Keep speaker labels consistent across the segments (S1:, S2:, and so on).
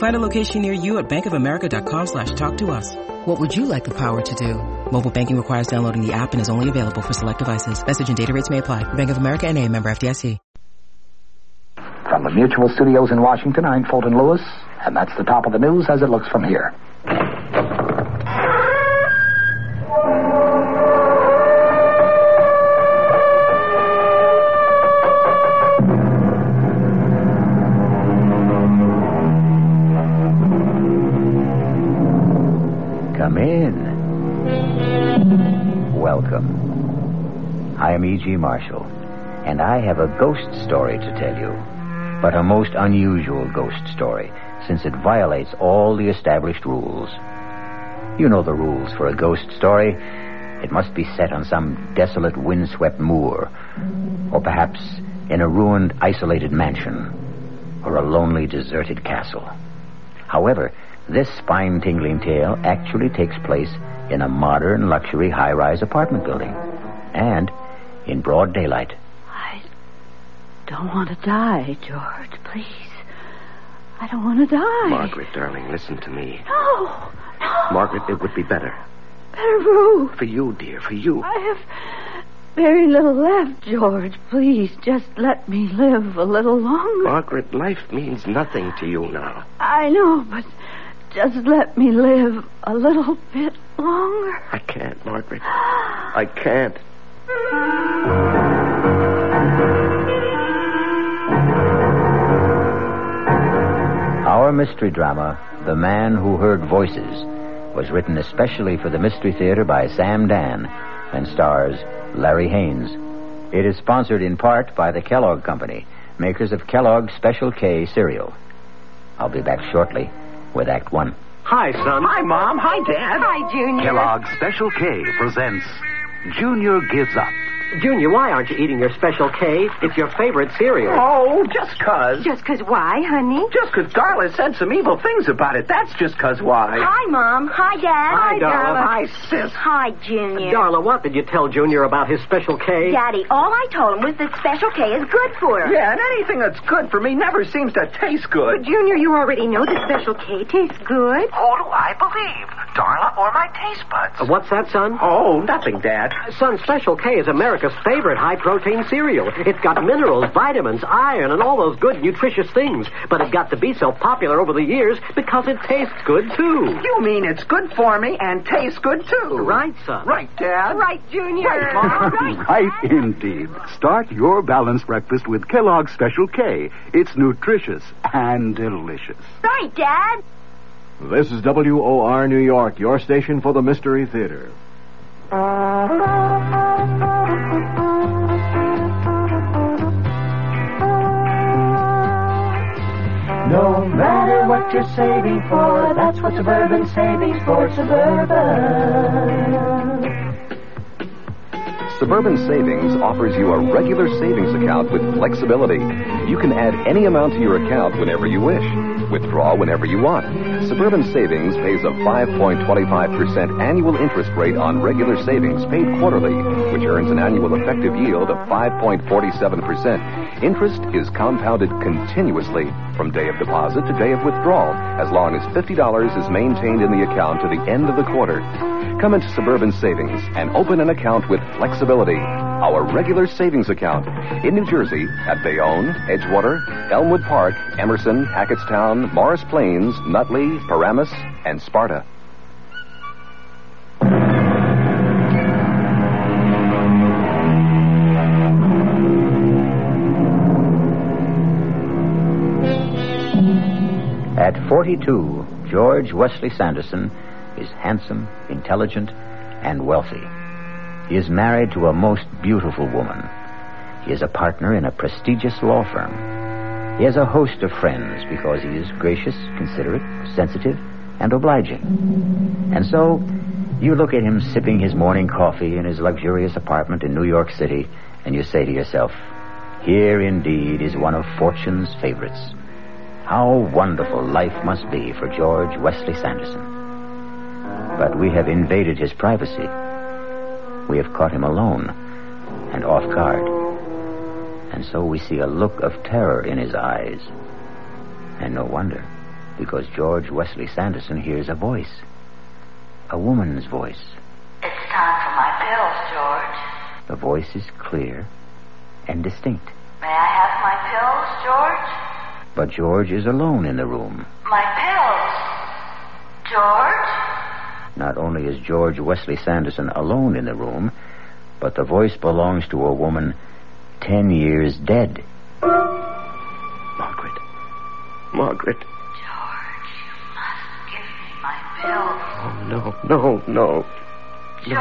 S1: Find a location near you at bankofamerica.com slash talk to us. What would you like the power to do? Mobile banking requires downloading the app and is only available for select devices. Message and data rates may apply. Bank of America and a member FDIC.
S2: From the Mutual Studios in Washington, I'm Fulton Lewis, and that's the top of the news as it looks from here.
S3: Marshall, and I have a ghost story to tell you. But a most unusual ghost story, since it violates all the established rules. You know the rules for a ghost story. It must be set on some desolate, windswept moor, or perhaps in a ruined, isolated mansion, or a lonely, deserted castle. However, this spine tingling tale actually takes place in a modern luxury high rise apartment building. And in broad daylight.
S4: I don't want to die, George. Please. I don't want to die.
S5: Margaret, darling, listen to me.
S4: No, no.
S5: Margaret, it would be better.
S4: Better for
S5: For you, dear, for you.
S4: I have very little left, George. Please, just let me live a little longer.
S5: Margaret, life means nothing to you now.
S4: I know, but just let me live a little bit longer.
S5: I can't, Margaret. I can't.
S3: Our mystery drama, The Man Who Heard Voices, was written especially for the Mystery Theater by Sam Dann and stars Larry Haines. It is sponsored in part by the Kellogg Company, makers of Kellogg's Special K cereal. I'll be back shortly with Act One.
S6: Hi, son.
S7: Hi, Mom. Hi, Dad.
S4: Hi, Junior.
S6: Kellogg's Special K presents Junior Gives Up. Junior, why aren't you eating your Special K? It's your favorite cereal.
S7: Oh, just 'cause.
S8: Just 'cause why, honey?
S7: Just 'cause Darla said some evil things about it. That's just 'cause why.
S8: Hi, Mom. Hi, Dad.
S6: Hi, Darla.
S7: Hi, sis.
S8: Hi, Junior.
S6: Darla, what did you tell Junior about his Special K?
S8: Daddy, all I told him was that Special K is good for him.
S7: Yeah, and anything that's good for me never seems to taste good.
S8: But, Junior, you already know that Special K tastes good.
S9: Who do I believe? Darla or my taste buds?
S6: Uh, What's that, son?
S7: Oh, nothing, Dad.
S6: Son, Special K is America's favorite high protein cereal. It's got minerals, vitamins, iron, and all those good nutritious things. But it got to be so popular over the years because it tastes good, too.
S7: You mean it's good for me and tastes good, too.
S6: Right, son.
S7: Right, Dad.
S8: Right, Junior.
S7: Right, Mom. Right.
S10: Right, indeed. Start your balanced breakfast with Kellogg's Special K. It's nutritious and delicious.
S8: Right, Dad.
S11: This is WOR New York, your station for the Mystery Theater.
S12: No matter what you're saving for, that's what Suburban Savings for Suburban.
S13: Suburban Savings offers you a regular savings account with flexibility. You can add any amount to your account whenever you wish. Withdraw whenever you want. Suburban Savings pays a 5.25% annual interest rate on regular savings paid quarterly, which earns an annual effective yield of 5.47%. Interest is compounded continuously from day of deposit to day of withdrawal, as long as $50 is maintained in the account to the end of the quarter. Come into Suburban Savings and open an account with flexibility. Our regular savings account in New Jersey at Bayonne, Edgewater, Elmwood Park, Emerson, Hackettstown, Morris Plains, Nutley, Paramus, and Sparta.
S3: At 42, George Wesley Sanderson is handsome, intelligent, and wealthy. He is married to a most beautiful woman. He is a partner in a prestigious law firm. He has a host of friends because he is gracious, considerate, sensitive, and obliging. And so, you look at him sipping his morning coffee in his luxurious apartment in New York City, and you say to yourself, Here indeed is one of fortune's favorites. How wonderful life must be for George Wesley Sanderson. But we have invaded his privacy. We have caught him alone and off guard. And so we see a look of terror in his eyes. And no wonder, because George Wesley Sanderson hears a voice. A woman's voice.
S4: It's time for my pills, George.
S3: The voice is clear and distinct.
S4: May I have my pills, George?
S3: But George is alone in the room.
S4: My pills. George?
S3: Not only is George Wesley Sanderson alone in the room, but the voice belongs to a woman ten years dead.
S5: Margaret. Margaret.
S4: George, you must give me my pills.
S5: Oh, no, no, no.
S4: George.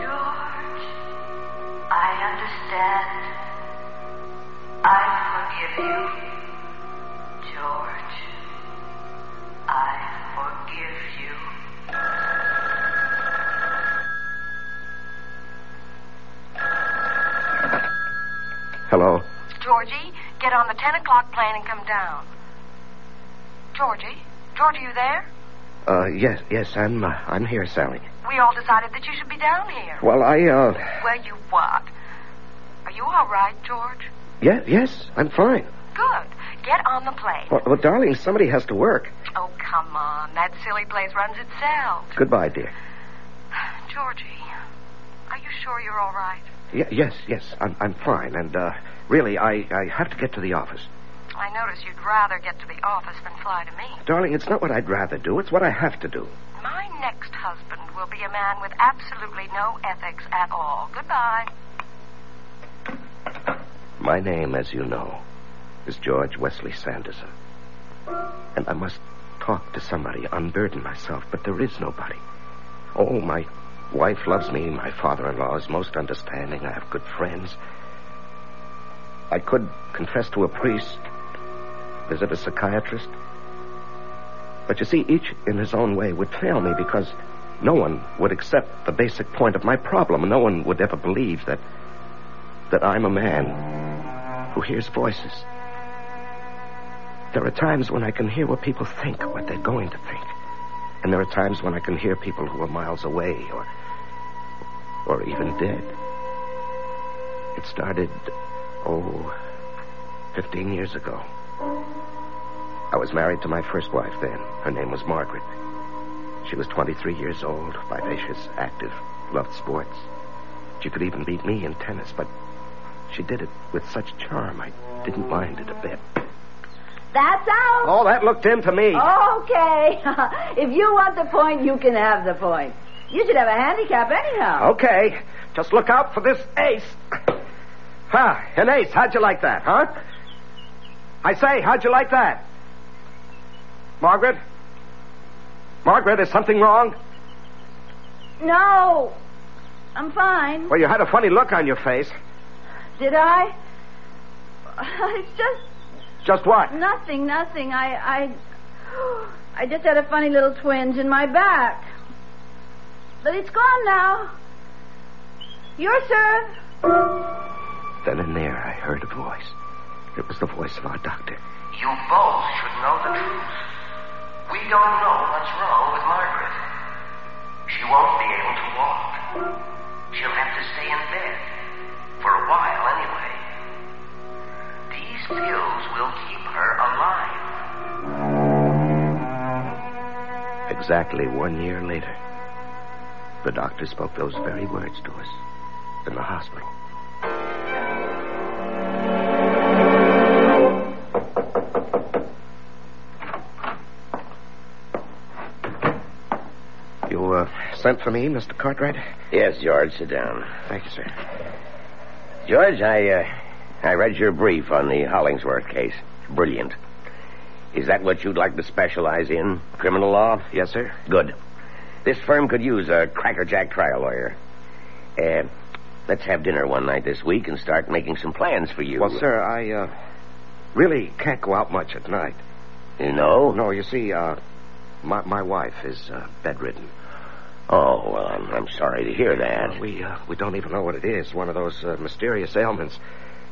S4: George. I understand. I forgive you. George. I forgive you.
S5: Hello.
S14: Georgie, get on the 10 o'clock plane and come down. Georgie? George, are you there?
S5: Uh, yes, yes, I'm, uh, I'm here, Sally.
S14: We all decided that you should be down here.
S5: Well, I, uh,
S14: Well, you what? Are you all right, George?
S5: Yeah, yes, I'm fine.
S14: Good. Get on the plane.
S5: Well, well, darling, somebody has to work.
S14: Oh, come on. That silly place runs itself.
S5: Goodbye, dear.
S14: Georgie, are you sure you're all right?
S5: Y- yes, yes, I'm, I'm fine. And, uh, really, I, I have to get to the office.
S14: I notice you'd rather get to the office than fly to me.
S5: Darling, it's not what I'd rather do. It's what I have to do.
S14: My next husband will be a man with absolutely no ethics at all. Goodbye.
S5: My name, as you know, is George Wesley Sanderson. And I must talk to somebody, unburden myself, but there is nobody. Oh, my wife loves me. My father-in-law is most understanding. I have good friends. I could confess to a priest, visit a psychiatrist. But you see, each in his own way would fail me because no one would accept the basic point of my problem. No one would ever believe that that I'm a man who hears voices. There are times when I can hear what people think, what they're going to think. And there are times when I can hear people who are miles away or or even dead. It started oh 15 years ago. I was married to my first wife then. Her name was Margaret. She was 23 years old, vivacious, active, loved sports. She could even beat me in tennis, but she did it with such charm I didn't mind it a bit.
S15: That's out.
S5: Oh, that looked in to me.
S15: Okay. if you want the point, you can have the point. You should have a handicap anyhow.
S5: Okay. Just look out for this ace. Ha, an ace. How'd you like that, huh? I say, how'd you like that? Margaret? Margaret, is something wrong?
S15: No. I'm fine.
S5: Well, you had a funny look on your face.
S15: Did I? It's just
S5: Just what?
S15: nothing, nothing. I, I, I just had a funny little twinge in my back. But it's gone now. Your serve.
S5: Then and there, I heard a voice. It was the voice of our doctor.
S16: You both should know the truth. We don't know what's wrong with Margaret. She won't be able to walk. She'll have to stay in bed. For a while, anyway. These pills will keep her alive.
S5: Exactly one year later, the doctor spoke those very words to us in the hospital. You, uh, sent for me, Mr. Cartwright?
S17: Yes, George, sit down.
S5: Thank you, sir.
S17: George, I, uh, I read your brief on the Hollingsworth case. Brilliant. Is that what you'd like to specialize in? Criminal law?
S5: Yes, sir.
S17: Good. This firm could use a crackerjack trial lawyer. Uh, let's have dinner one night this week and start making some plans for you.
S5: Well, sir, I, uh, really can't go out much at night.
S17: No?
S5: No, you see, uh, my, my wife is uh, bedridden.
S17: Oh, well, I'm, I'm sorry to hear that.
S5: Uh, we, uh, we don't even know what it is. One of those uh, mysterious ailments.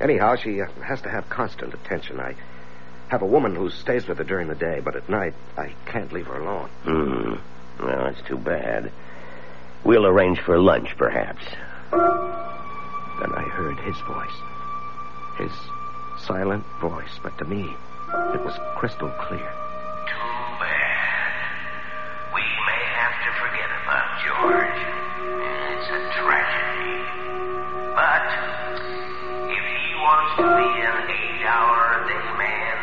S5: Anyhow, she uh, has to have constant attention. I have a woman who stays with her during the day, but at night I can't leave her alone.
S17: Hmm. Well, that's too bad. We'll arrange for lunch, perhaps.
S5: Then I heard his voice. His silent voice, but to me, it was crystal clear.
S9: George. It's a tragedy. But if he wants to be an eight hour a day man,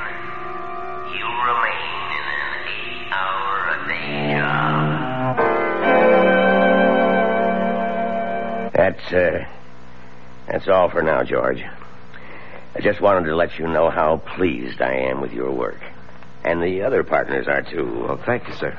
S9: he'll remain in an eight hour a day job.
S17: That's, uh, that's all for now, George. I just wanted to let you know how pleased I am with your work. And the other partners are too.
S5: Well, thank you, sir.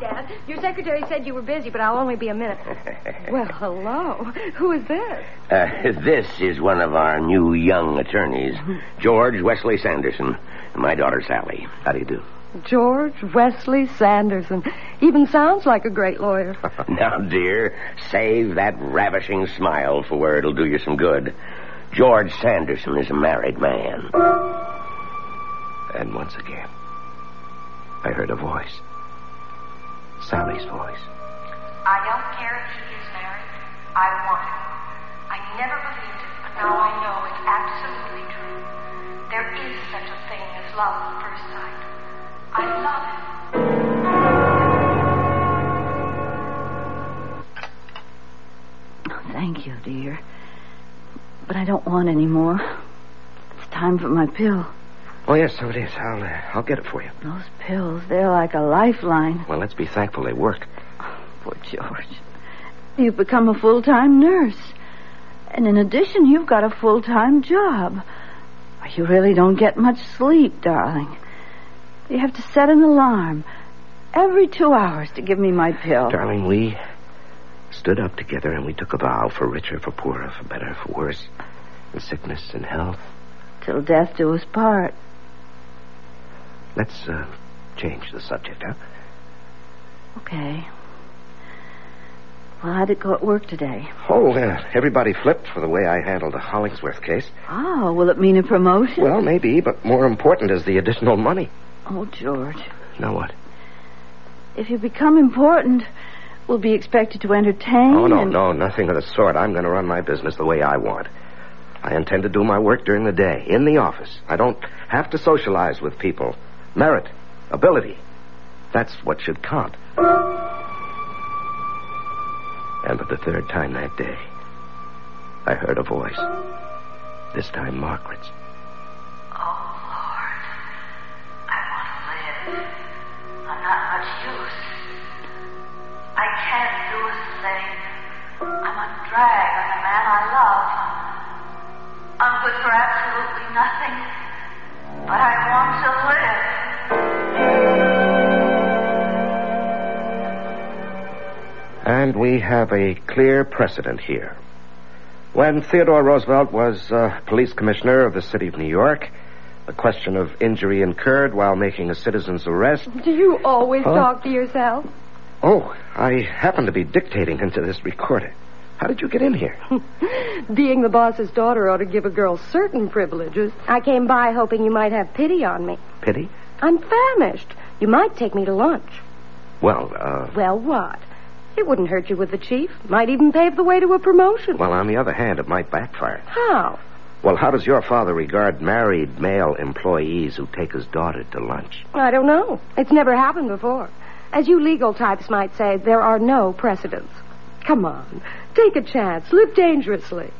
S14: Dad. Your secretary said you were busy, but I'll only be a minute. well, hello. Who is this?
S17: Uh, this is one of our new young attorneys, George Wesley Sanderson, and my daughter Sally. How do you do?
S14: George Wesley Sanderson. Even sounds like a great lawyer.
S17: now, dear, save that ravishing smile for where it'll do you some good. George Sanderson is a married man.
S5: And once again, I heard a voice. Sally's voice.
S18: I don't care if he is married. I want him. I never believed it, but now I know it's absolutely true. There is such a thing as love at first sight. I love him.
S4: Oh, thank you, dear. But I don't want any more. It's time for my pill.
S5: Oh, yes, so it is. I'll, uh, I'll get it for you.
S4: Those pills, they're like a lifeline.
S5: Well, let's be thankful they work.
S4: Poor George. You've become a full time nurse. And in addition, you've got a full time job. You really don't get much sleep, darling. You have to set an alarm every two hours to give me my pill.
S5: Darling, we stood up together and we took a vow for richer, for poorer, for better, for worse, in sickness and health.
S4: Till death do us part.
S5: Let's uh, change the subject, huh?
S4: Okay. Well, how'd it go at work today?
S5: Oh, uh, everybody flipped for the way I handled the Hollingsworth case.
S4: Oh, will it mean a promotion?
S5: Well, maybe, but more important is the additional money.
S4: Oh, George.
S5: Now what?
S4: If you become important, we'll be expected to entertain.
S5: Oh, no,
S4: and...
S5: no, nothing of the sort. I'm going to run my business the way I want. I intend to do my work during the day, in the office. I don't have to socialize with people. Merit, ability. That's what should count. And for the third time that day, I heard a voice. This time Margaret's. And we have a clear precedent here. When Theodore Roosevelt was uh, police commissioner of the city of New York, the question of injury incurred while making a citizen's arrest.
S14: Do you always
S5: Huh?
S14: talk to yourself?
S5: Oh, I happen to be dictating into this recorder. How did you get in here?
S14: Being the boss's daughter ought to give a girl certain privileges. I came by hoping you might have pity on me.
S5: Pity?
S14: I'm famished. You might take me to lunch.
S5: Well, uh,
S14: Well, what? It wouldn't hurt you with the chief. Might even pave the way to a promotion.
S5: well, on the other hand, it might backfire.
S14: How?
S5: Well, how does your father regard married male employees who take his daughter to lunch?
S14: I don't know. It's never happened before. As you legal types might say, there are no precedents. Come on. Take a chance. Live dangerously.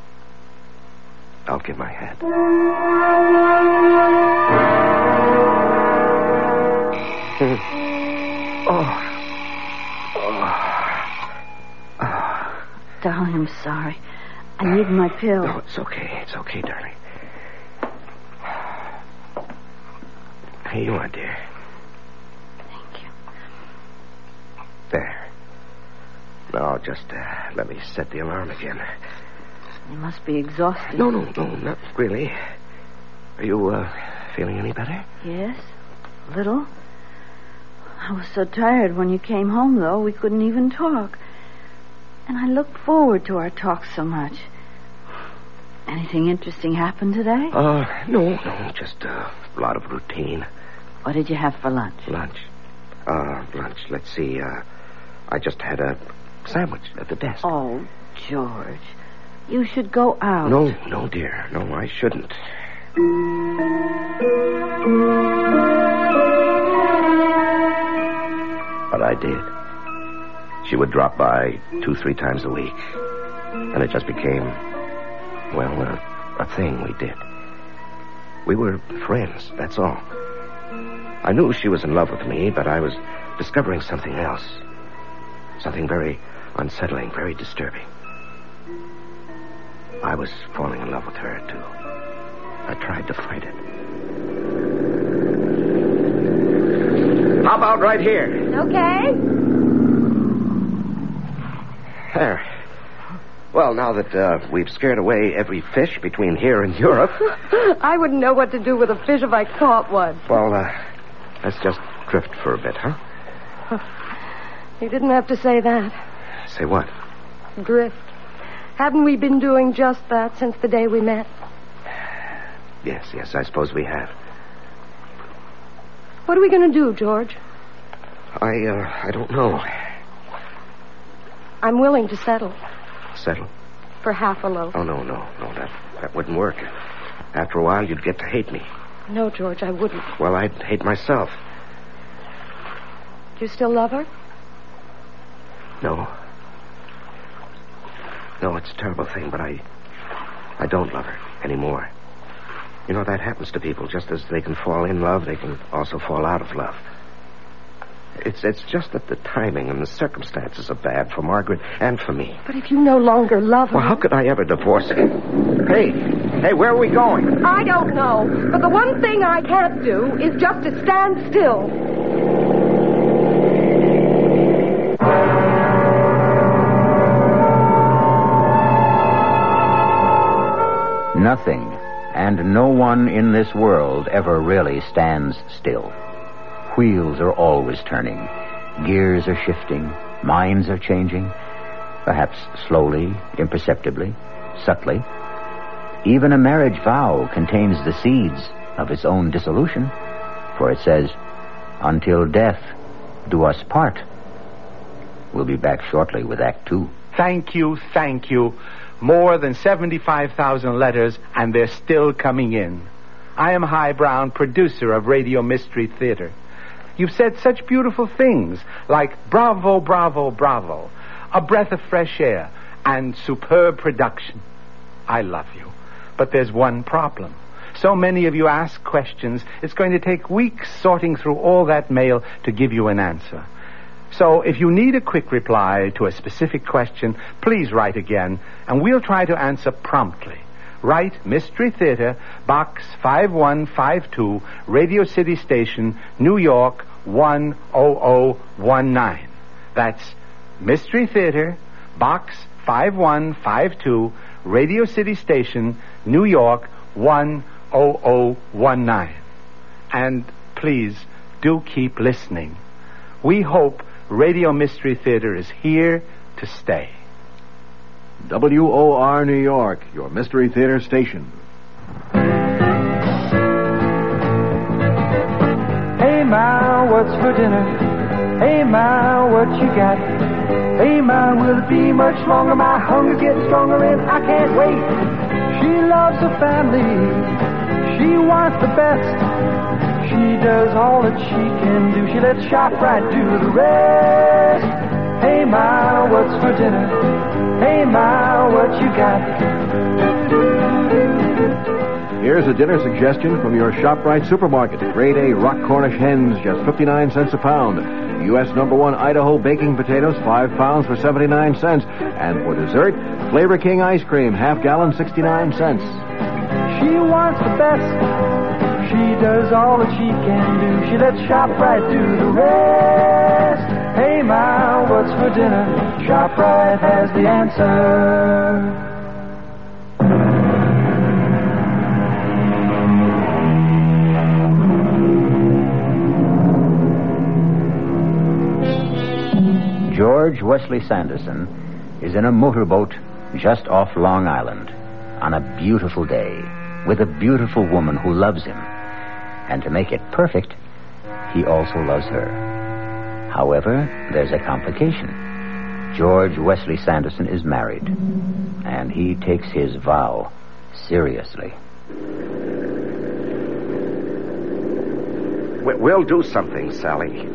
S5: I'll give my hand.
S4: Darling, I'm sorry. I need my pill.
S5: No, it's okay. It's okay, darling. Here you are, dear.
S4: Thank you.
S5: There. Now, just uh, let me set the alarm again.
S4: You must be exhausted.
S5: No, no, no, not really. Are you uh, feeling any better?
S4: Yes? A little. I was so tired when you came home, though, we couldn't even talk. And I looked forward to our talk so much. Anything interesting happened today?
S5: Uh, no, no, just a lot of routine.
S4: What did you have for lunch?
S5: Lunch. Uh, lunch. Let's see. Uh, I just had a sandwich at the desk.
S4: Oh, George. You should go out.
S5: No, no, dear. No, I shouldn't. But I did. She would drop by two, three times a week. And it just became, well, a, a thing we did. We were friends, that's all. I knew she was in love with me, but I was discovering something else. Something very unsettling, very disturbing. I was falling in love with her, too. I tried to fight it. How about right here?
S14: Okay.
S5: There. Well, now that uh, we've scared away every fish between here and Europe,
S14: I wouldn't know what to do with a fish if I caught one.
S5: well, uh, let's just drift for a bit, huh?
S14: You didn't have to say that.
S5: Say what?
S14: Drift. Haven't we been doing just that since the day we met?
S5: Yes, yes, I suppose we have.
S14: What are we going to do, George?
S5: I, uh, I don't know.
S14: I'm willing to settle
S5: Settle?
S14: for half a loaf.
S5: Oh, no, no, no, that, that wouldn't work. After a while, you'd get to hate me.
S14: No, George, I wouldn't.
S5: Well, I'd hate myself.
S14: Do you still love her?
S5: No. No, it's a terrible thing, but I. I don't love her anymore. You know, that happens to people. Just as they can fall in love, they can also fall out of love. It's, it's just that the timing and the circumstances are bad for Margaret and for me.
S14: But if you no longer love her.
S5: Well, how could I ever divorce her? Hey, hey, where are we going?
S14: I don't know. But the one thing I can't do is just to stand still.
S3: Nothing and no one in this world ever really stands still. Wheels are always turning, gears are shifting, minds are changing, perhaps slowly, imperceptibly, subtly. Even a marriage vow contains the seeds of its own dissolution, for it says, Until death do us part. We'll be back shortly with Act Two.
S19: Thank you, thank you. More than 75,000 letters, and they're still coming in. I am Himan Brown, producer of Radio Mystery Theater. You've said such beautiful things like bravo, bravo, bravo, a breath of fresh air, and superb production. I love you. But there's one problem. So many of you ask questions, it's going to take weeks sorting through all that mail to give you an answer. So if you need a quick reply to a specific question, please write again, and we'll try to answer promptly. Write Mystery Theater, Box 5152, Radio City Station, New York 10019. That's Mystery Theater, Box 5152, Radio City Station, New York 10019. And please do keep listening. We hope Radio Mystery Theater is here to stay.
S11: WOR New York, your Mystery Theater station.
S12: Ma, what's for dinner? Hey, Ma, what you got? Hey, Ma, will it be much longer? My hunger getting stronger and I can't wait. She loves her family. She wants the best. She does all that she can do. She lets ShopRite do the rest. Hey, Ma, what's for dinner? Hey, Ma, what you got?
S11: Here's a dinner suggestion from your ShopRite supermarket. Grade A rock Cornish hens, just 59 cents a pound. U.S. number one Idaho baking potatoes, 5 pounds for 79 cents. And for dessert, Flavor King ice cream, half gallon, 69 cents.
S12: She wants the best. She does all that she can do. She lets ShopRite do the rest. Hey, Ma, what's for dinner? ShopRite has the answer.
S3: George Wesley Sanderson is in a motorboat just off Long Island on a beautiful day with a beautiful woman who loves him. And to make it perfect, he also loves her. However, there's a complication. George Wesley Sanderson is married, and he takes his vow seriously.
S5: We- We'll do something, Sally.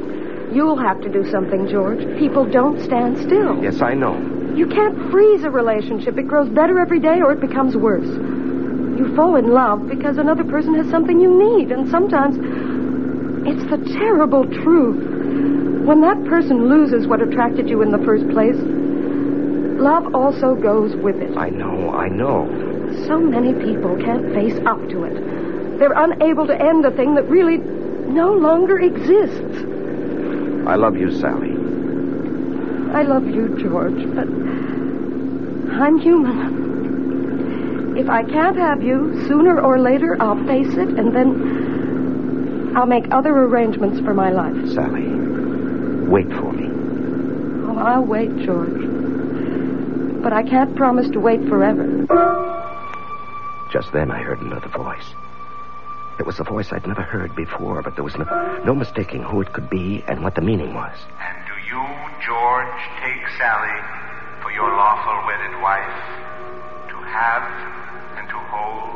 S14: You'll have to do something, George. People don't stand still.
S5: Yes, I know.
S14: You can't freeze a relationship. It grows better every day or it becomes worse. You fall in love because another person has something you need, and sometimes it's the terrible truth. When that person loses what attracted you in the first place, love also goes with it.
S5: I know, I know.
S14: So many people can't face up to it. They're unable to end a thing that really no longer exists.
S5: I love you, Sally.
S14: I love you, George, but I'm human. If I can't have you, sooner or later I'll face it, and then I'll make other arrangements for my life.
S5: Sally, wait for me.
S14: Oh, I'll wait, George. But I can't promise to wait forever.
S5: Just then I heard another voice. It was a voice I'd never heard before, but there was no, no mistaking who it could be and what the meaning was.
S20: And do you, George, take Sally for your lawful wedded wife to have and to hold?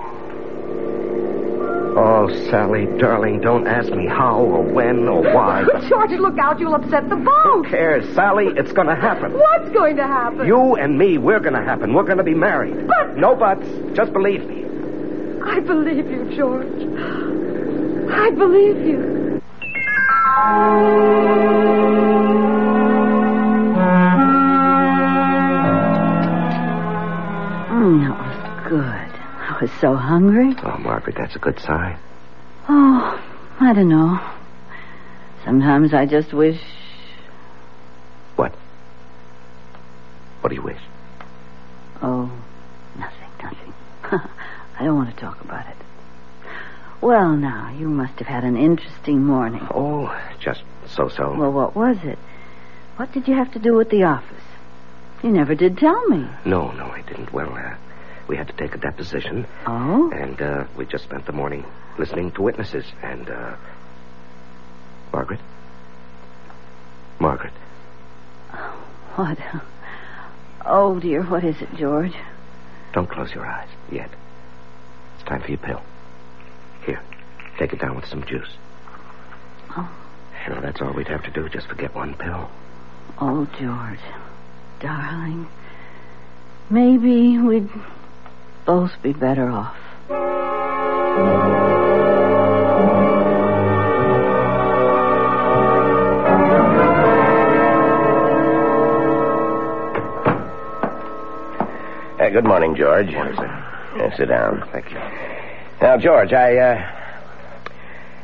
S5: Oh, Sally, darling, don't ask me how or when or why. But
S14: George, look out, you'll upset the boat.
S5: who
S14: boat.
S5: cares, Sally? It's going to happen.
S14: What's going to happen?
S5: You and me, we're going to happen. We're going to be married.
S14: But-
S5: No buts. Just believe me.
S14: I believe you, George. I believe you.
S4: Mm, that was good. I was so hungry.
S5: Oh, Margaret, that's a good sign.
S4: Oh, I don't know. Sometimes I just wish.
S5: What? What do you wish?
S4: Oh, nothing, nothing. I don't want to talk about it. Well, now, you must have had an interesting morning.
S5: Oh, just so-so.
S4: Well, what was it? What did you have to do at the office? You never did tell me.
S5: No, no, I didn't. Well, uh, we had to take a deposition,
S4: Oh?
S5: and uh, we just spent the morning listening to witnesses. And, uh, Margaret? Margaret,
S4: What? Oh, dear, what is it, George?
S5: don't close your eyes yet. It's time for your pill. Here, take it down with some juice.
S4: Oh.
S5: You know, that's all we'd have to do, just forget one pill.
S4: Oh, George. Darling. Maybe we'd both be better off.
S17: Uh, good morning, George.
S5: Morning, sir.
S17: Yeah, sit down.
S5: Thank you.
S17: Now, George, I, uh,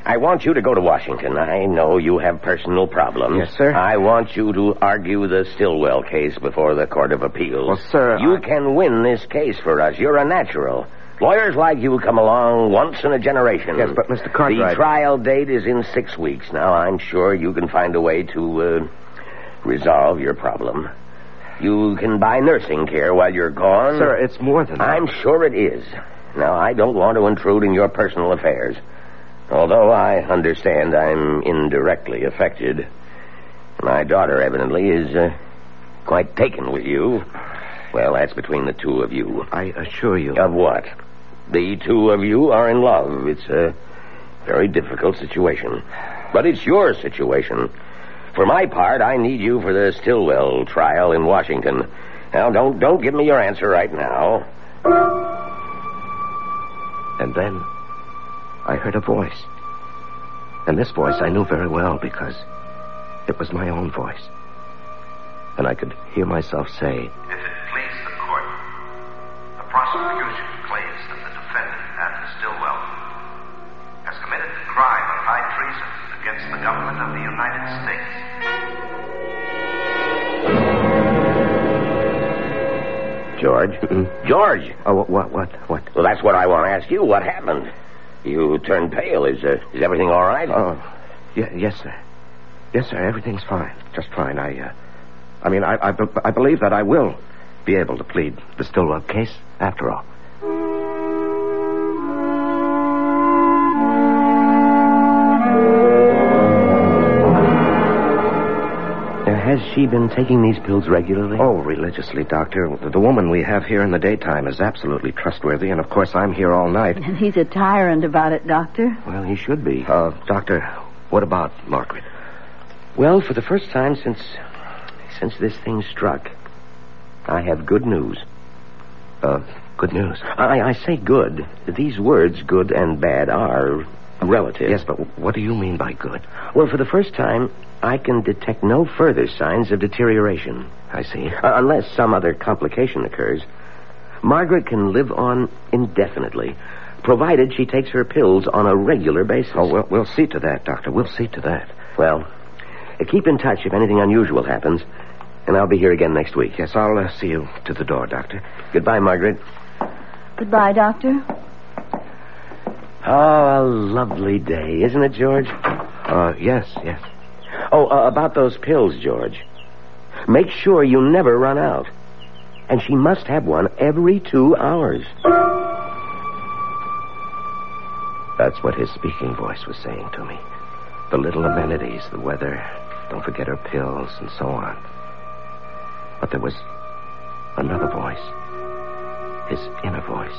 S17: I want you to go to Washington. I know you have personal problems.
S5: Yes, sir.
S17: I want you to argue the Stillwell case before the Court of Appeals.
S5: Well, sir,
S17: You
S5: I-
S17: can win this case for us. You're a natural. Lawyers like you come along once in a generation.
S5: Yes, but Mr. Cartwright-
S17: The trial date is in six weeks. Now, I'm sure you can find a way to, uh, resolve your problem. You can buy nursing care while you're gone.
S5: Sir, it's more than that.
S17: I'm sure it is. Now, I don't want to intrude in your personal affairs. Although I understand I'm indirectly affected. My daughter, evidently, is uh, quite taken with you. Well, that's between the two of you.
S5: I assure you.
S17: Of what? The two of you are in love. It's a very difficult situation. But it's your situation. For my part, I need you for the Stillwell trial in Washington. Now, don't don't give me your answer right now.
S5: And then I heard a voice. And this voice I knew very well because it was my own voice. And I could hear myself say,
S20: If it please the court, the prosecution claims that the defendant, Anna Stillwell, has committed the crime of high treason against the government of the United States.
S17: George? George!
S5: Oh, what, what, what?
S17: Well, that's what I want to ask you. What happened? You turned pale. Is uh, is everything all right?
S5: Oh, yes, sir. Yes, sir, everything's fine. Just fine. I, uh, I mean, I, I, be- I believe that I will be able to plead the Stillwell case after all.
S17: Has she been taking these pills regularly?
S5: Oh, religiously, Doctor. The woman we have here in the daytime is absolutely trustworthy, and of course I'm here all night.
S4: And he's a tyrant about it, Doctor.
S17: Well, he should be.
S5: Uh, Doctor, what about Margaret?
S17: Well, for the first time since since this thing struck, I have good news.
S5: Uh, good news?
S17: I, I say good. These words, good and bad, are relative.
S5: Yes, but what do you mean by good?
S17: Well, for the first time, I can detect no further signs of deterioration.
S5: I see.
S17: Uh, unless some other complication occurs. Margaret can live on indefinitely, provided she takes her pills on a regular basis.
S5: Oh, we'll, we'll see to that, Doctor. We'll see to that.
S17: Well, uh, keep in touch if anything unusual happens, and I'll be here again next week.
S5: Yes, I'll uh, see you to the door, Doctor.
S17: Goodbye, Margaret.
S4: Goodbye, Doctor.
S17: Oh, a lovely day, isn't it, George?
S5: Uh, yes, yes.
S17: Oh, uh, about those pills, George. Make sure you never run out. And she must have one every two hours.
S5: That's what his speaking voice was saying to me. The little amenities, the weather, don't forget her pills, and so on. But there was another voice. His inner voice.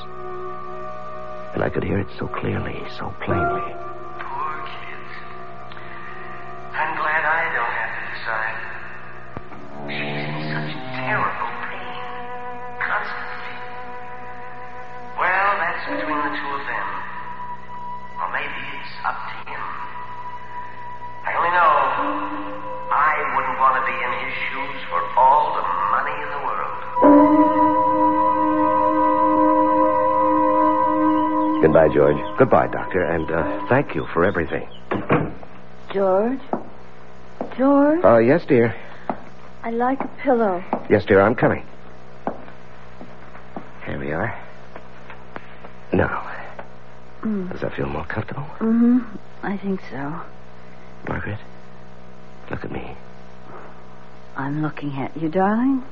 S5: And I could hear it so clearly, so plainly.
S17: Goodbye, George.
S5: Goodbye, Doctor, and uh, thank you for everything.
S4: George? George?
S5: Uh, yes, dear.
S4: I'd like a pillow.
S5: Yes, dear, I'm coming. Here we are. Now,
S4: Mm.
S5: does that feel more comfortable?
S4: Mm-hmm. I think so.
S5: Margaret, look at me.
S4: I'm looking at you, darling.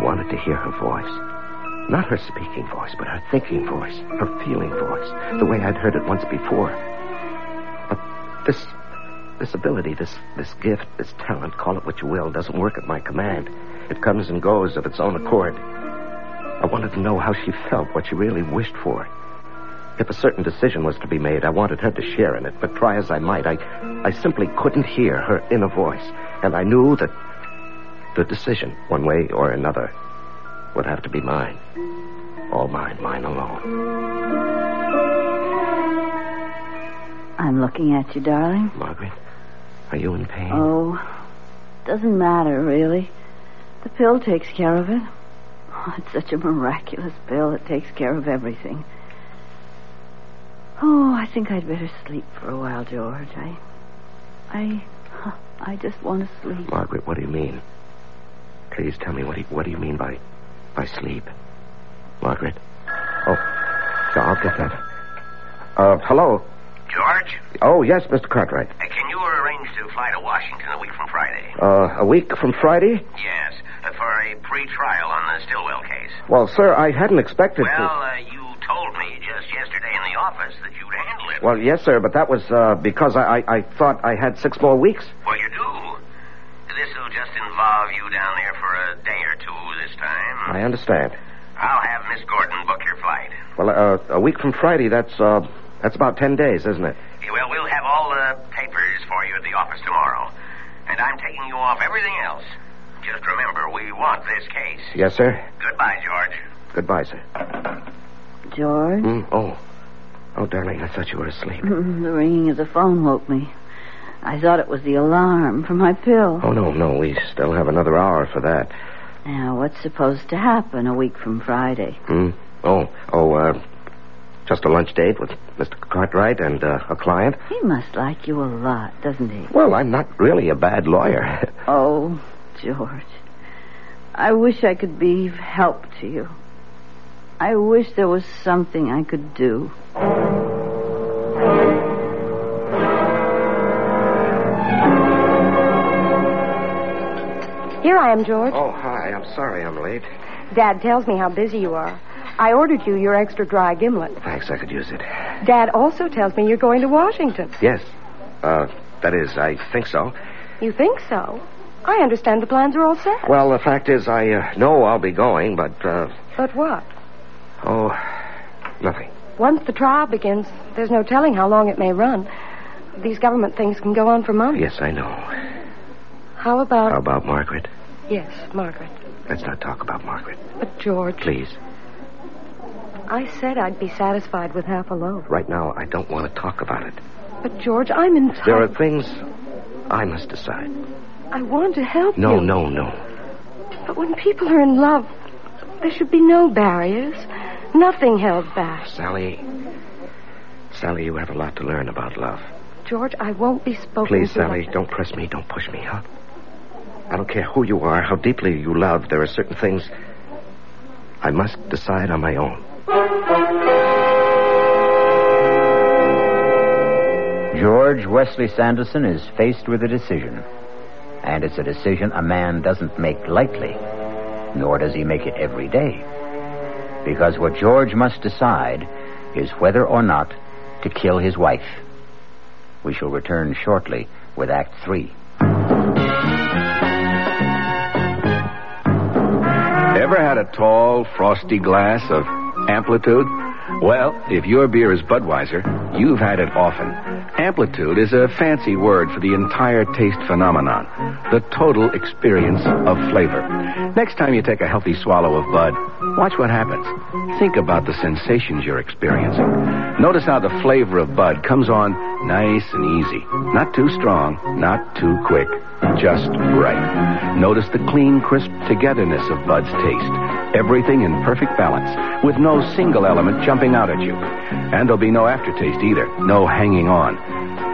S5: I wanted to hear her voice. Not her speaking voice, but her thinking voice, her feeling voice, the way I'd heard it once before. But this this ability, this this gift, this talent, call it what you will, doesn't work at my command. It comes and goes of its own accord. I wanted to know how she felt, what she really wished for. If a certain decision was to be made, I wanted her to share in it, but try as I might, I I simply couldn't hear her inner voice. And I knew that the decision, one way or another, would have to be mine. All mine, mine alone.
S4: I'm looking at you, darling.
S5: Margaret, are you in pain?
S4: Oh, doesn't matter, really. The pill takes care of it. Oh, it's such a miraculous pill. It takes care of everything. Oh, I think I'd better sleep for a while, George. I. I. I just want to sleep.
S5: Margaret, what do you mean? Please tell me what do you, what do you mean by by sleep? Margaret? Oh, yeah, I'll get that. Uh, hello?
S9: George,
S5: Oh, yes, Mr. Cartwright.
S9: uh, can you arrange to fly to Washington a week from Friday?
S5: Uh, a week from Friday?
S9: Yes, uh, for a pre-trial on the Stillwell case.
S5: Well, sir, I hadn't expected
S9: Well,
S5: to.
S9: uh, you told me just yesterday in the office that you'd handle it.
S5: Well, yes, sir, but that was uh, because I, I, I thought I had six more weeks.
S9: Well, you do. This'll just involve you down there for a day or two this time.
S5: I understand.
S9: I'll have Miss Gordon book your flight.
S5: Well, uh, a week from Friday, that's uh, that's about ten days, isn't it?
S9: Yeah, Well, we'll have all the papers for you at the office tomorrow. And I'm taking you off everything else. Just remember, we want this case.
S5: Yes, sir.
S9: Goodbye, George.
S5: Goodbye, sir.
S4: George?
S5: Mm, oh. Oh, darling, I thought you were asleep.
S4: the ringing of the phone woke me. I thought it was the alarm for my pill.
S5: Oh, no, no. We still have another hour for that.
S4: Now, what's supposed to happen a week from Friday?
S5: Hmm? Oh, oh, uh, just a lunch date with Mr. Cartwright and uh, a client.
S4: He must like you a lot, doesn't he?
S5: Well, I'm not really a bad lawyer.
S4: Oh, George. I wish I could be of help to you. I wish there was something I could do.
S14: I am, George.
S5: Oh, hi. I'm sorry I'm late.
S14: Dad tells me how busy you are. I ordered you your extra dry gimlet.
S5: Thanks, I could use it.
S14: Dad also tells me you're going to Washington.
S5: Yes. Uh, that is, I think so.
S14: You think so? I understand the plans are all set.
S5: Well, the fact is, I uh, know I'll be going, but, uh,
S14: But what?
S5: oh, nothing.
S14: Once the trial begins, there's no telling how long it may run. These government things can go on for months.
S5: Yes, I know.
S14: How about.
S5: How about Margaret?
S14: Yes, Margaret.
S5: Let's not talk about Margaret.
S14: But, George,
S5: Please.
S14: I said I'd be satisfied with half a loaf.
S5: Right now, I don't want to talk about it.
S14: But, George, I'm in touch.
S5: There are things I must decide.
S14: I want to help
S5: No,
S14: you.
S5: no, no. No.
S14: But when people are in love, there should be no barriers. Nothing held back.
S5: Sally. Sally, you have a lot to learn about love.
S14: George, I won't be spoken
S5: Please,
S14: to Please,
S5: Sally,
S14: like-
S5: don't press me. Don't push me, huh? I don't care who you are, how deeply you love. There are certain things I must decide on my own.
S3: George Wesley Sanderson is faced with a decision. And it's a decision a man doesn't make lightly, nor does he make it every day. Because what George must decide is whether or not to kill his wife. We shall return shortly with Act Three.
S10: Ever had a tall, frosty glass of amplitude? Well, if your beer is Budweiser, you've had it often. Amplitude is a fancy word for the entire taste phenomenon, the total experience of flavor. Next time you take a healthy swallow of Bud, watch what happens. Think about the sensations you're experiencing. Notice how the flavor of Bud comes on nice and easy. Not too strong, not too quick, just right. Notice the clean, crisp togetherness of Bud's taste. Everything in perfect balance, with no single element jumping out at you. And there'll be no aftertaste either, no hanging on.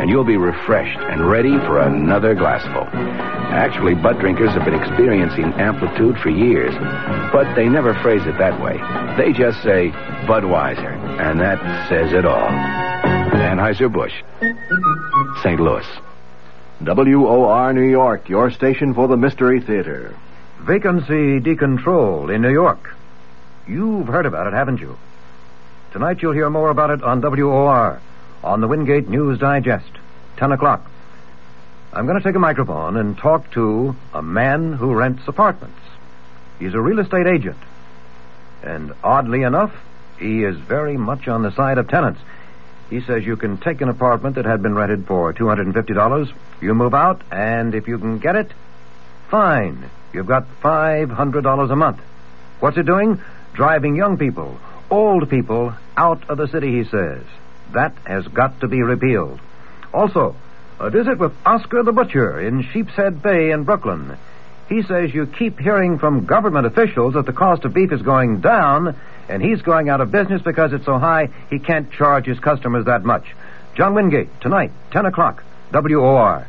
S10: And you'll be refreshed and ready for another glassful. Actually, Bud drinkers have been experiencing amplitude for years, but they never phrase it that way. They just say Budweiser, and that says it all. Anheuser-Busch, St. Louis.
S11: WOR New York, your station for the Mystery Theater.
S21: Vacancy decontrol in New York. You've heard about it, haven't you? Tonight you'll hear more about it on WOR, on the Wingate News Digest, 10 o'clock. I'm going to take a microphone and talk to a man who rents apartments. He's a real estate agent. And oddly enough, he is very much on the side of tenants. He says you can take an apartment that had been rented for $250, you move out, and if you can get it, fine. You've got $500 a month. What's it doing? Driving young people, old people out of the city, he says. That has got to be repealed. Also, a visit with Oscar the Butcher in Sheepshead Bay in Brooklyn. He says you keep hearing from government officials that the cost of beef is going down, and he's going out of business because it's so high he can't charge his customers that much. John Wingate, tonight, 10 o'clock, WOR.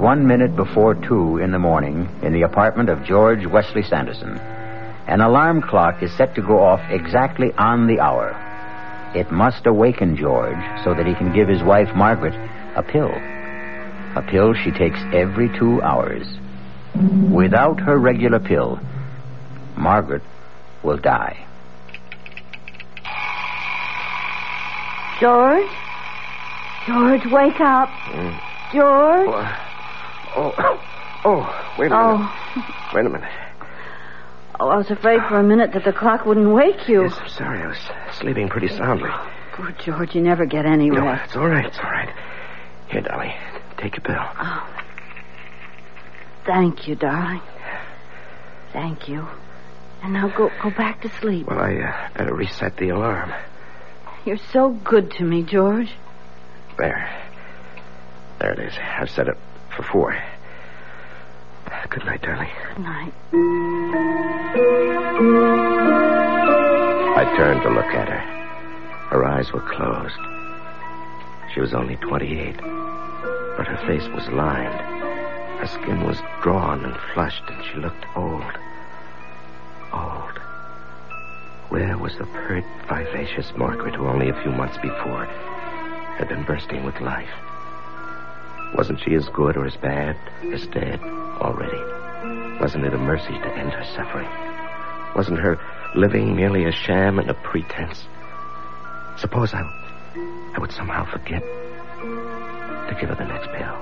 S3: One minute before two in the morning in the apartment of George Wesley Sanderson. An alarm clock is set to go off exactly on the hour. It must awaken George so that he can give his wife, Margaret, a pill. A pill she takes every two hours. Without her regular pill, Margaret will die.
S4: George? George, wake up. Hmm. George?
S5: Oh, oh, wait a minute.
S4: Oh.
S5: Wait a minute.
S4: Oh, I was afraid for a minute that the clock wouldn't wake you.
S5: Yes, I'm sorry. I was sleeping pretty soundly.
S4: Poor George, you never get any
S5: No, it's all right. It's all right. Here, Dolly, take your pill.
S4: Oh. Thank you, darling. Thank you. And now go go back to sleep.
S5: Well, I uh, better reset the alarm.
S4: You're so good to me, George.
S5: There. There it is. I've set it for four. Good night, darling.
S4: Good night.
S5: I turned to look at her. Her eyes were closed. She was only 28, but her face was lined. Her skin was drawn and flushed, and she looked old. Old. Where was the pert, vivacious Margaret who only a few months before had been bursting with life? Wasn't she as good or as bad as dead already? Wasn't it a mercy to end her suffering? Wasn't her living merely a sham and a pretense? Suppose I, I would somehow forget to give her the next pill.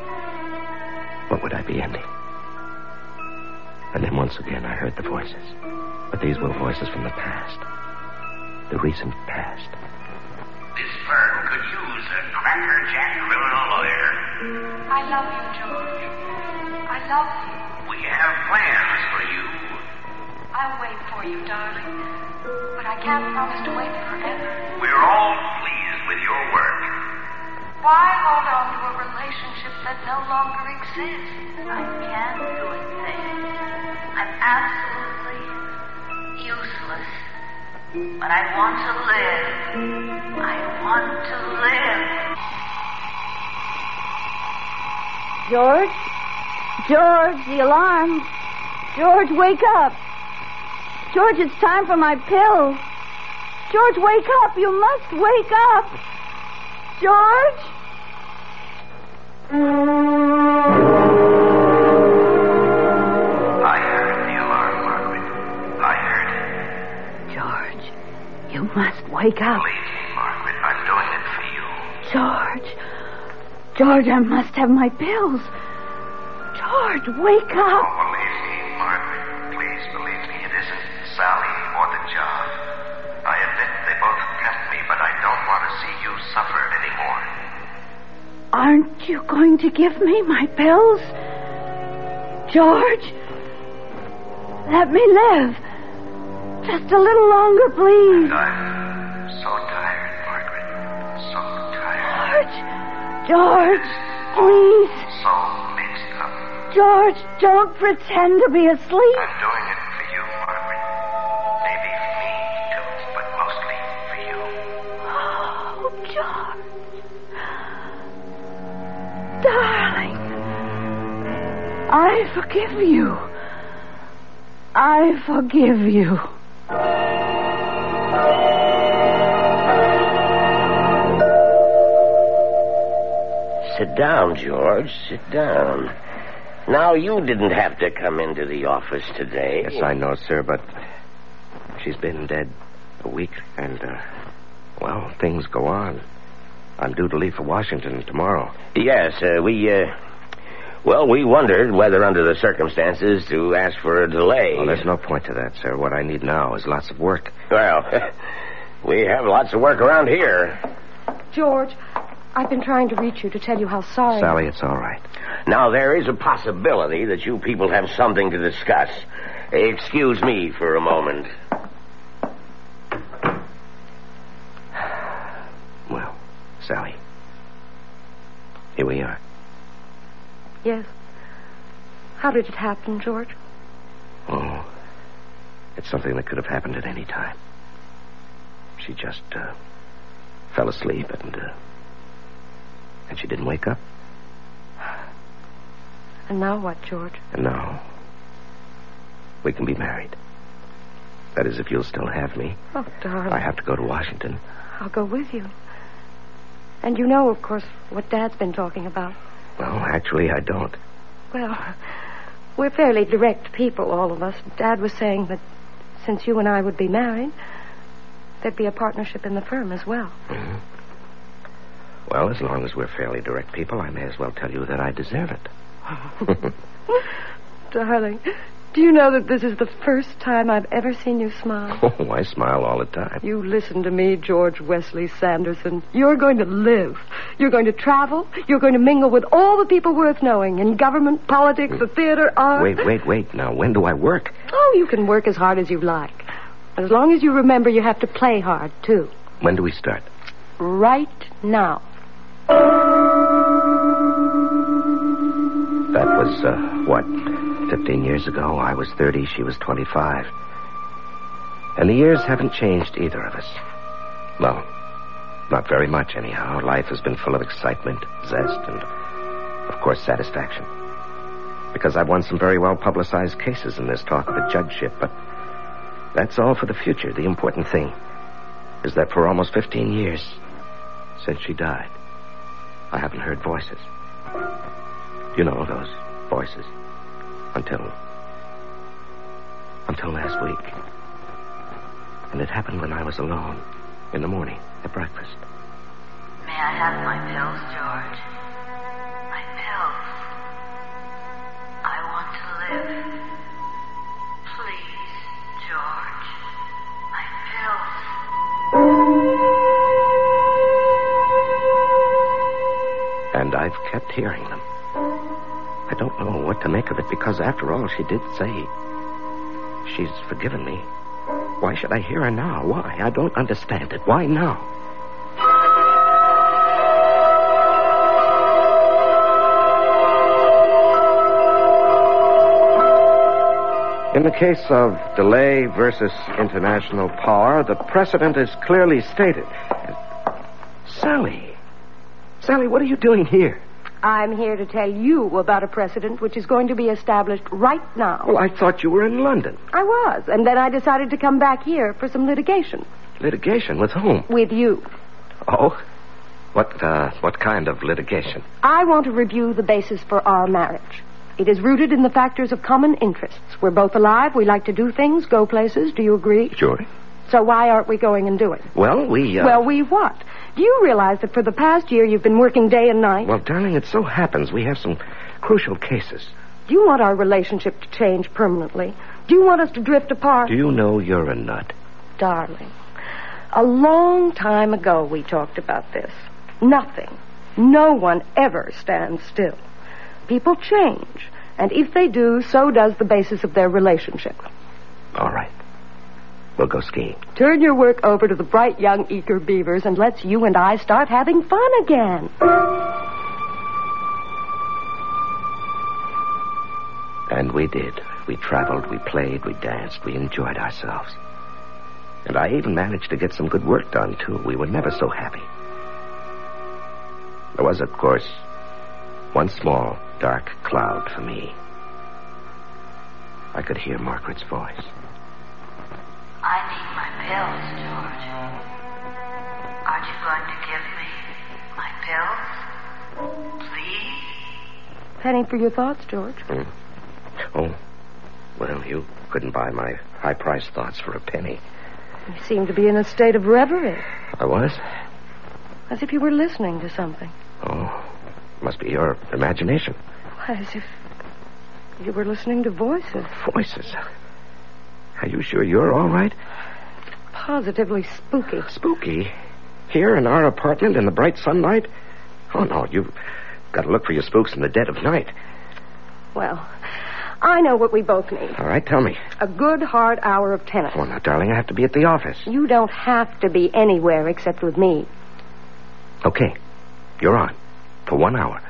S5: What would I be ending? And then once again I heard the voices. But these were voices from the past. The recent past.
S22: This firm use a crackerjack criminal lawyer.
S23: I love you, George. I love you.
S22: We have plans for you.
S23: I'll wait for you, darling. But I can't promise to wait forever.
S22: We're all pleased with your work.
S23: Why hold on to a relationship that no longer exists?
S24: I can't do a thing. I'm absolutely useless. But I want to live. I want to live.
S4: George? George, the alarm. George, wake up. George, it's time for my pill. George, wake up. You must wake up. George? Wake up.
S22: Me, Margaret, I'm doing it for you.
S4: George. George, I must have my pills. George, wake up.
S22: Oh, believe me, Margaret. Please believe me. It isn't Sally or the job. I admit they both left me, but I don't want to see you suffer anymore.
S4: Aren't you going to give me my pills? George, let me live. Just a little longer, please. George, please.
S22: So.
S4: George, don't pretend to be asleep.
S22: I'm doing it for you, Margaret. Maybe for me, too, but mostly for you.
S4: Oh, George. Darling. I forgive you. I forgive you.
S17: Sit down, George. Sit down. Now, you didn't have to come into the office today.
S5: Yes, I know, sir, but she's been dead a week, and, uh, well, things go on. I'm due to leave for Washington tomorrow.
S17: Yes, uh, we, uh, well, we wondered whether, under the circumstances, to ask for a delay.
S5: Well, there's no point to that, sir. What I need now is lots of work.
S17: Well, we have lots of work around here.
S14: George, I've been trying to reach you to tell you how sorry.
S5: Sally, it's all right.
S17: Now, there is a possibility that you people have something to discuss. Excuse me for a moment.
S5: Well, Sally, here we are.
S14: Yes. How did it happen, George?
S5: Oh, it's something that could have happened at any time. She just uh, fell asleep and uh, and she didn't wake up.
S14: And now what, George?
S5: And now we can be married. That is, if you'll still have me.
S14: Oh, darling.
S5: I have to go to Washington.
S14: I'll go with you. And you know, of course, what Dad's been talking about.
S5: Well, actually, I don't.
S14: Well, we're fairly direct people, all of us. Dad was saying that since you and I would be married, there'd be a partnership in the firm as well.
S5: hmm Well, as long as we're fairly direct people, I may as well tell you that I deserve it.
S14: Darling, do you know that this is the first time I've ever seen you smile?
S5: Oh, I smile all the time.
S14: You listen to me, George Wesley Sanderson. You're going to live. You're going to travel. You're going to mingle with all the people worth knowing in government, politics, the theater, art.
S5: Wait, wait, wait. Now, when do I work?
S14: Oh, you can work as hard as you like. As long as you remember you have to play hard, too.
S5: When do we start?
S14: Right now.
S5: That was, uh, what, 15 years ago? I was 30, she was 25. And the years haven't changed either of us. Well, not very much, anyhow. Life has been full of excitement, zest, and, of course, satisfaction. Because I've won some very well publicized cases in this talk of a judgeship, but That's all for the future. The important thing is that for almost 15 years since she died, I haven't heard voices. You know those voices. Until. until last week. And it happened when I was alone in the morning at breakfast.
S25: May I have my pills, George? My pills. I want to live.
S5: And I've kept hearing them. I don't know what to make of it because, after all, she did say she's forgiven me. Why should I hear her now? Why? I don't understand it. Why now? In the case of delay versus international power, the precedent is clearly stated. Sally. Sally, what are you doing here?
S14: I'm here to tell you about a precedent which is going to be established right now.
S5: Well, I thought you were in London.
S14: I was, and then I decided to come back here for some litigation.
S5: Litigation with whom?
S14: With you.
S5: Oh? What, uh, what kind of litigation?
S14: I want to review the basis for our marriage. It is rooted in the factors of common interests. We're both alive. We like to do things, go places. Do you agree?
S5: Sure.
S14: So why aren't we going and doing?
S5: Well, we, uh...
S14: Well, we what? Do you realize that for the past year you've been working day and night?
S5: Well, darling, it so happens we have some crucial cases.
S14: Do you want our relationship to change permanently? Do you want us to drift apart?
S5: Do you know you're a nut?
S14: Darling, a long time ago we talked about this. Nothing, no one ever stands still. People change, and if they do, so does the basis of their relationship.
S5: All right. We'll go skiing.
S14: Turn your work over to the bright young eager beavers and let's you and I start having fun again.
S5: And we did. We traveled, we played, we danced, we enjoyed ourselves. And I even managed to get some good work done, too. We were never so happy. There was, of course, one small, dark cloud for me. I could hear Margaret's voice.
S25: I need my pills, George. Aren't you going to give me my pills? Please?
S14: Penny for your thoughts, George.
S5: Hmm. Oh, well, you couldn't buy my high priced thoughts for a penny.
S14: You seem to be in a state of reverie,
S5: I was?
S14: as if you were listening to something.
S5: Oh, must be your imagination.
S14: As if you were listening to voices.
S5: Voices. Are you sure you're all right?
S14: Positively spooky.
S5: Spooky? Here in our apartment in the bright sunlight? Oh, no, you've got to look for your spooks in the dead of night.
S14: Well, I know what we both need.
S5: All right, tell me.
S14: A good hard hour of tennis.
S5: Oh, now, darling, I have to be at the office.
S14: You don't have to be anywhere except with me.
S5: Okay, you're on. For one hour.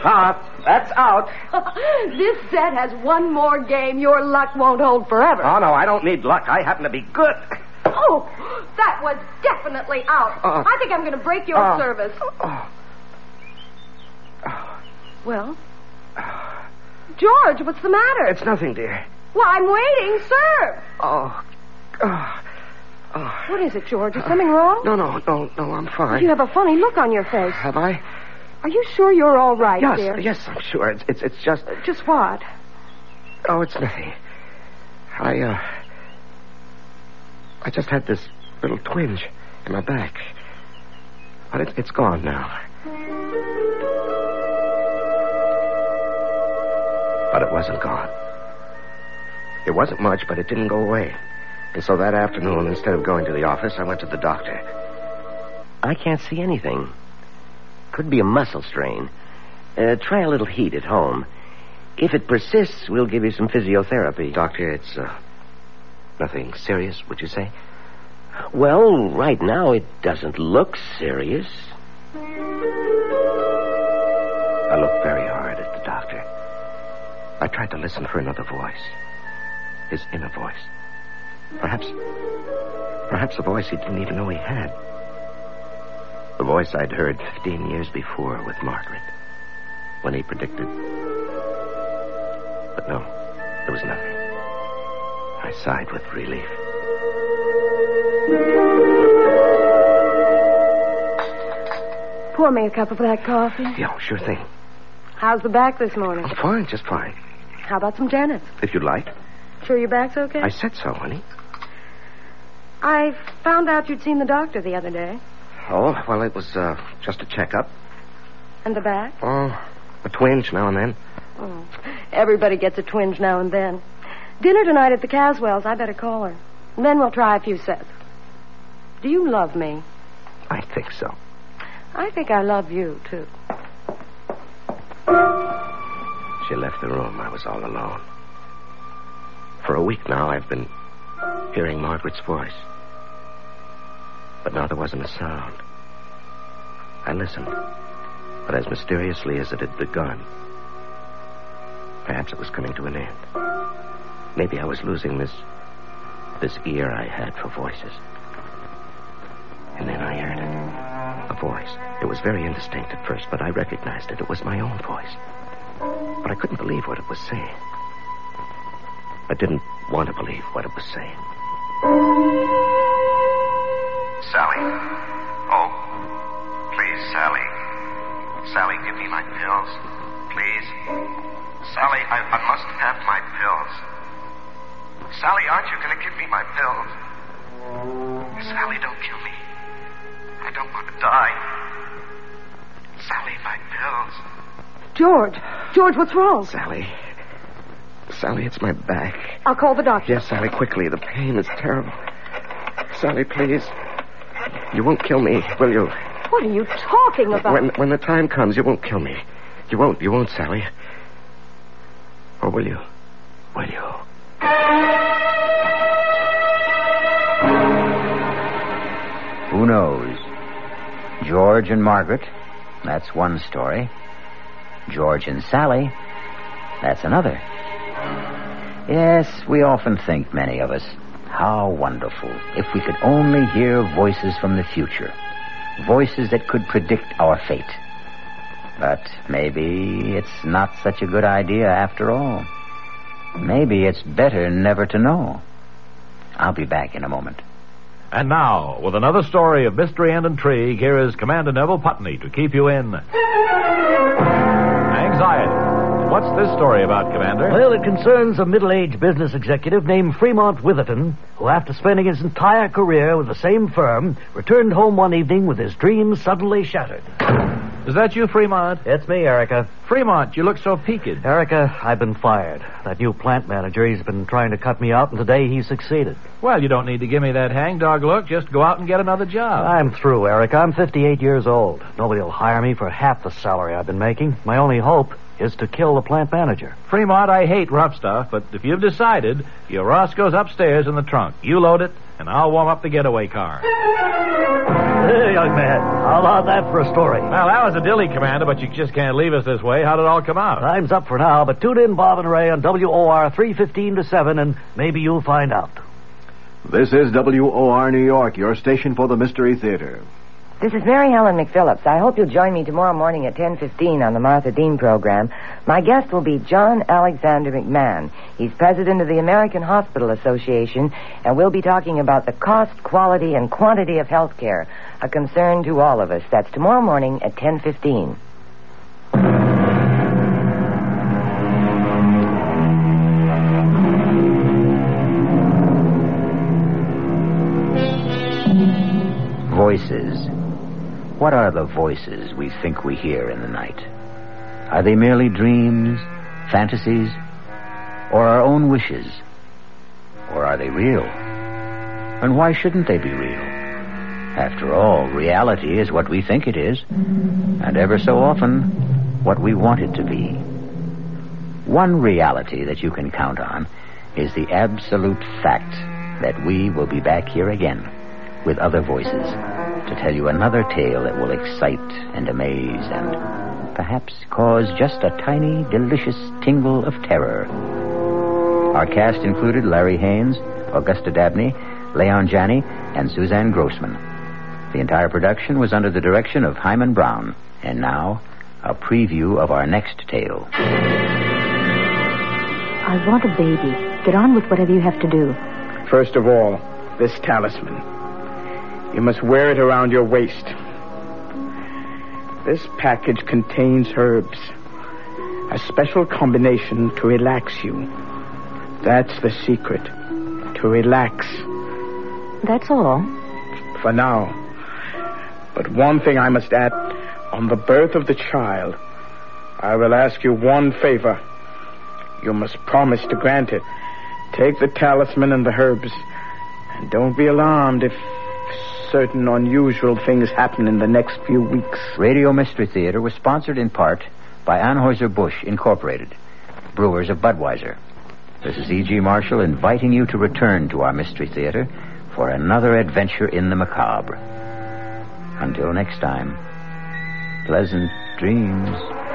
S7: Stop. That's out.
S14: this set has one more game. Your luck won't hold forever.
S7: Oh, no, I don't need luck. I happen to be good.
S14: Oh, that was definitely out.
S7: Uh,
S14: I think I'm going to break your
S7: uh,
S14: service. Well, George, what's the matter?
S5: It's nothing, dear.
S14: Well, I'm waiting. Serve.
S5: Oh. Oh.
S14: What is it, George? Is something wrong?
S5: No, no, no, no, I'm fine.
S14: You have a funny look on your face.
S5: Have I?
S14: Are you sure you're all right,
S5: yes,
S14: dear?
S5: yes, I'm sure. It's, it's, it's just.
S14: Just what?
S5: Oh, it's nothing. I, uh. I just had this little twinge in my back. But it, it's gone now. But it wasn't gone. It wasn't much, but it didn't go away. And so that afternoon, instead of going to the office, I went to the doctor.
S17: I can't see anything. Could be a muscle strain. Uh, try a little heat at home. If it persists, we'll give you some physiotherapy.
S5: Doctor, it's uh, nothing serious, would you say?
S17: Well, right now it doesn't look serious.
S5: I looked very hard at the doctor. I tried to listen for another voice. His inner voice. Perhaps. Perhaps a voice he didn't even know he had. The voice I'd heard 15 years before with Margaret. When he predicted. But no, there was nothing. I sighed with relief.
S14: Pour me a cup of that coffee.
S5: Yeah, sure thing.
S14: How's the back this morning?
S5: Fine, just fine.
S14: How about some Janet's?
S5: If you'd like.
S14: Sure your back's okay?
S5: I said so, honey.
S14: I found out you'd seen the doctor the other day.
S5: Oh, well, it was uh, just a checkup.
S14: And the back?
S5: Oh, a twinge now and then.
S14: Oh, everybody gets a twinge now and then. Dinner tonight at the Caswells. I better call her. And then we'll try a few sets. Do you love me?
S5: I think so.
S14: I think I love you, too.
S5: She left the room. I was all alone. For a week now, I've been hearing Margaret's voice. But now there wasn't a sound. I listened, but as mysteriously as it had begun, perhaps it was coming to an end. Maybe I was losing this this ear I had for voices. And then I heard it. A voice. It was very indistinct at first, but I recognized it. It was my own voice. But I couldn't believe what it was saying. I didn't want to believe what it was saying.
S20: Sally. Oh, please, Sally. Sally, give me my pills. Please. Sally, I, I must have my pills. Sally, aren't you going to give me my pills? Sally, don't kill me. I don't want to die. Sally, my pills.
S14: George. George, what's wrong?
S5: Sally. Sally, it's my back.
S14: I'll call the doctor.
S5: Yes, Sally, quickly. The pain is terrible. Sally, please. You won't kill me, will you?
S14: What are you talking about?
S5: When when the time comes, you won't kill me. You won't. You won't, Sally. Or will you? Will you?
S3: Who knows? George and Margaret, that's one story. George and Sally, that's another. Yes, we often think, many of us, how wonderful if we could only hear voices from the future. Voices that could predict our fate. But maybe it's not such a good idea after all. Maybe it's better never to know. I'll be back in a moment.
S26: And now, with another story of mystery and intrigue, here is Commander Neville Putney to keep you in anxiety. What's this story about, Commander?
S27: Well, it concerns a middle aged business executive named Fremont Witherton, who, after spending his entire career with the same firm, returned home one evening with his dreams suddenly shattered.
S26: Is that you, Fremont?
S27: It's me, Erica.
S26: Fremont, you look so peaked.
S27: Erica, I've been fired. That new plant manager, he's been trying to cut me out, and today he succeeded.
S26: Well, you don't need to give me that hangdog look. Just go out and get another job.
S27: I'm through, Erica. I'm 58 years old. Nobody will hire me for half the salary I've been making. My only hope is to kill the plant manager.
S26: Fremont, I hate rough stuff, but if you've decided, your Roscoe's upstairs in the trunk. You load it, and I'll warm up the getaway car.
S27: Hey, young man, how about that for a story?
S26: Well, that was a dilly, Commander, but you just can't leave us this way. How did it all come out?
S27: Time's up for now, but tune in, Bob and Ray, on WOR 315 to 7, and maybe you'll find out.
S11: This is WOR New York, your station for the Mystery Theater.
S28: This is Mary Helen McPhillips. I hope you'll join me tomorrow morning at 10:15 on the Martha Dean program. My guest will be John Alexander McMahon. He's president of the American Hospital Association, and we'll be talking about the cost, quality, and quantity of health care, a concern to all of us. That's tomorrow morning at 10:15.
S3: What are the voices we think we hear in the night? Are they merely dreams, fantasies, or our own wishes? Or are they real? And why shouldn't they be real? After all, reality is what we think it is, and ever so often, what we want it to be. One reality that you can count on is the absolute fact that we will be back here again with other voices to tell you another tale that will excite and amaze and perhaps cause just a tiny, delicious tingle of terror. Our cast included Larry Haines, Augusta Dabney, Leon Janney, and Suzanne Grossman. The entire production was under the direction of Himan Brown. And now, a preview of our next tale.
S29: I want a baby. Get on with whatever you have to do.
S30: First of all, this talisman. You must wear it around your waist. This package contains herbs. A special combination to relax you. That's the secret. To relax.
S29: That's all.
S30: For now. But one thing I must add. On the birth of the child, I will ask you one favor. You must promise to grant it. Take the talisman and the herbs. And don't be alarmed if certain unusual things happen in the next few weeks.
S3: Radio Mystery Theater was sponsored in part by Anheuser-Busch Incorporated, brewers of Budweiser. This is E.G. Marshall inviting you to return to our Mystery Theater for another adventure in the macabre. Until next time, pleasant dreams.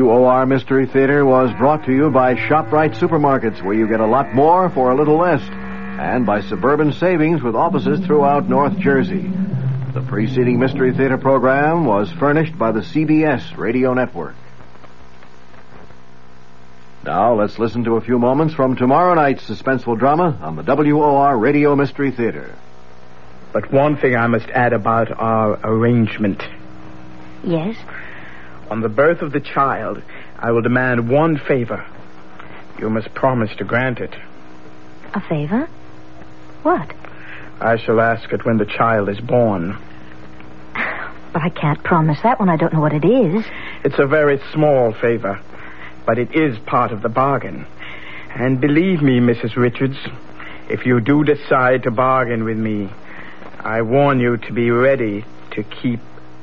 S11: WOR Mystery Theater was brought to you by ShopRite Supermarkets, where you get a lot more for a little less, and by Suburban Savings with offices throughout North Jersey. The preceding Mystery Theater program was furnished by the CBS Radio Network. Now let's listen to a few moments from tomorrow night's suspenseful drama on the WOR Radio Mystery Theater.
S30: But one thing I must add about our arrangement.
S29: Yes?
S30: On the birth of the child, I will demand one favor. You must promise to grant it.
S29: A favor? What?
S30: I shall ask it when the child is born.
S29: But I can't promise that when I don't know what it is.
S30: It's a very small favor, but it is part of the bargain. And believe me, Mrs. Richards, if you do decide to bargain with me, I warn you to be ready to keep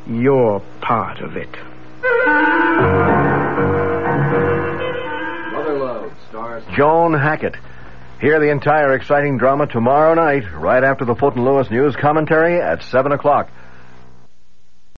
S30: your part of it.
S11: Mother Love Joan Hackett. Hear the entire exciting drama tomorrow night, right after the Fulton Lewis News commentary at 7 o'clock.